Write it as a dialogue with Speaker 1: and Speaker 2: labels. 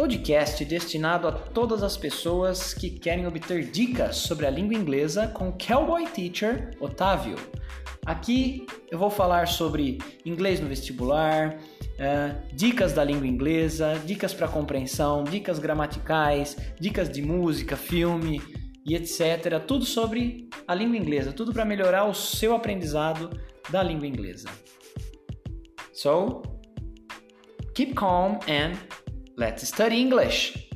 Speaker 1: podcast destinado a todas as pessoas que querem obter dicas sobre a língua inglesa com o Cowboy Teacher Otávio. Aqui eu vou falar sobre inglês no vestibular, uh, dicas da língua inglesa, dicas para compreensão, dicas gramaticais, dicas de música, filme e etc. Tudo sobre a língua inglesa, tudo para melhorar o seu aprendizado da língua inglesa. So, keep calm and let's study English.